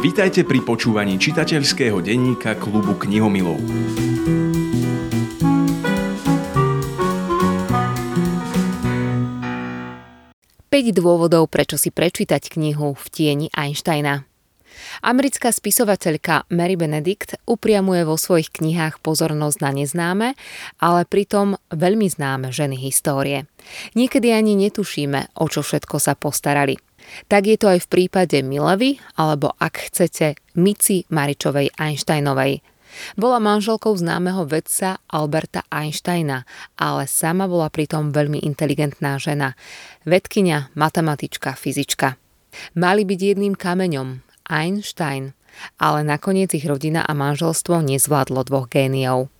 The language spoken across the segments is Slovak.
Vítajte pri počúvaní čitateľského denníka klubu knihomilov. Dôvodov, prečo si prečítať knihu v tieni Einsteina. Americká spisovateľka Mary Benedict upriamuje vo svojich knihách pozornosť na neznáme, ale pritom veľmi známe ženy histórie. Niekedy ani netušíme, o čo všetko sa postarali. Tak je to aj v prípade Milevy, alebo ak chcete, Mici Maričovej Einsteinovej. Bola manželkou známeho vedca Alberta Einsteina, ale sama bola pritom veľmi inteligentná žena. Vedkynia, matematička, fyzička. Mali byť jedným kameňom, Einstein, ale nakoniec ich rodina a manželstvo nezvládlo dvoch géniov.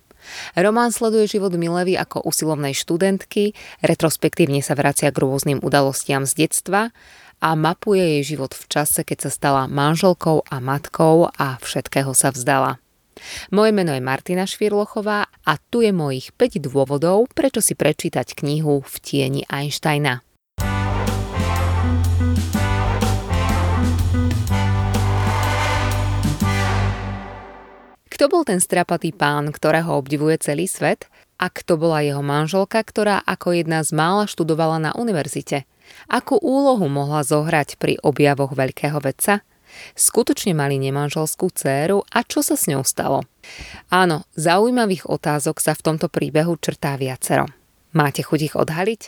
Román sleduje život Milevy ako usilovnej študentky, retrospektívne sa vracia k rôznym udalostiam z detstva a mapuje jej život v čase, keď sa stala manželkou a matkou a všetkého sa vzdala. Moje meno je Martina Švirlochová a tu je mojich 5 dôvodov, prečo si prečítať knihu V tieni Einsteina. Kto bol ten strapatý pán, ktorého obdivuje celý svet? A kto bola jeho manželka, ktorá ako jedna z mála študovala na univerzite? Akú úlohu mohla zohrať pri objavoch veľkého vedca? Skutočne mali nemanželskú dceru a čo sa s ňou stalo? Áno, zaujímavých otázok sa v tomto príbehu črtá viacero. Máte chuť ich odhaliť?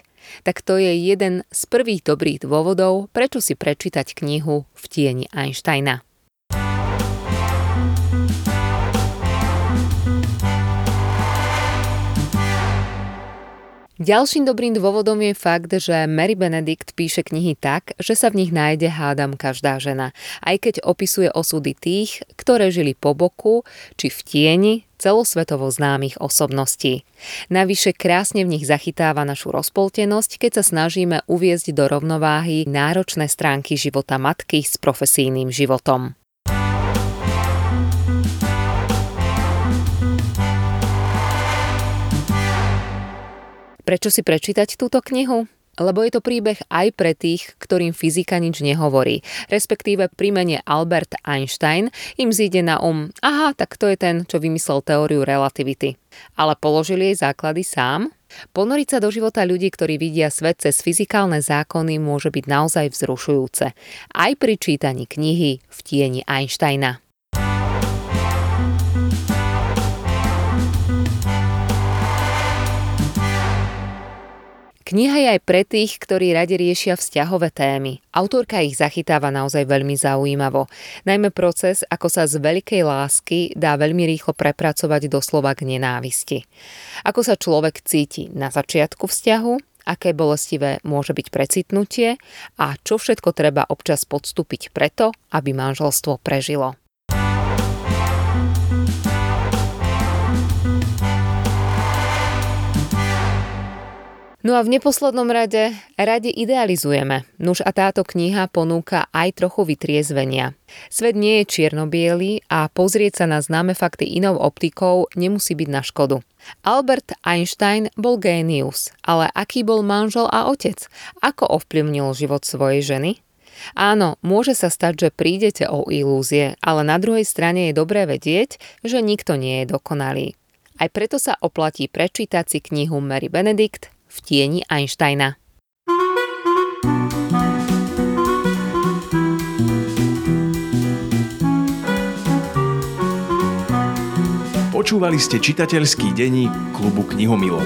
Tak to je jeden z prvých dobrých dôvodov, prečo si prečítať knihu V tieni Einsteina. Ďalším dobrým dôvodom je fakt, že Mary Benedict píše knihy tak, že sa v nich nájde hádam každá žena, aj keď opisuje osudy tých, ktoré žili po boku či v tieni celosvetovo známych osobností. Navyše krásne v nich zachytáva našu rozpoltenosť, keď sa snažíme uviezť do rovnováhy náročné stránky života matky s profesijným životom. Prečo si prečítať túto knihu? Lebo je to príbeh aj pre tých, ktorým fyzika nič nehovorí. Respektíve pri mene Albert Einstein im zíde na um, aha, tak to je ten, čo vymyslel teóriu relativity. Ale položil jej základy sám? Ponoriť sa do života ľudí, ktorí vidia svet cez fyzikálne zákony, môže byť naozaj vzrušujúce. Aj pri čítaní knihy v tieni Einsteina. Kniha je aj pre tých, ktorí radi riešia vzťahové témy. Autorka ich zachytáva naozaj veľmi zaujímavo. Najmä proces, ako sa z veľkej lásky dá veľmi rýchlo prepracovať doslova k nenávisti. Ako sa človek cíti na začiatku vzťahu, aké bolestivé môže byť precitnutie a čo všetko treba občas podstúpiť preto, aby manželstvo prežilo. No a v neposlednom rade rade idealizujeme. Nuž a táto kniha ponúka aj trochu vytriezvenia. Svet nie je čiernobiely a pozrieť sa na známe fakty inou optikou nemusí byť na škodu. Albert Einstein bol génius, ale aký bol manžel a otec? Ako ovplyvnil život svojej ženy? Áno, môže sa stať, že prídete o ilúzie, ale na druhej strane je dobré vedieť, že nikto nie je dokonalý. Aj preto sa oplatí prečítať si knihu Mary Benedict v tieni Einsteina. Počúvali ste čitateľský denník klubu knihomilov.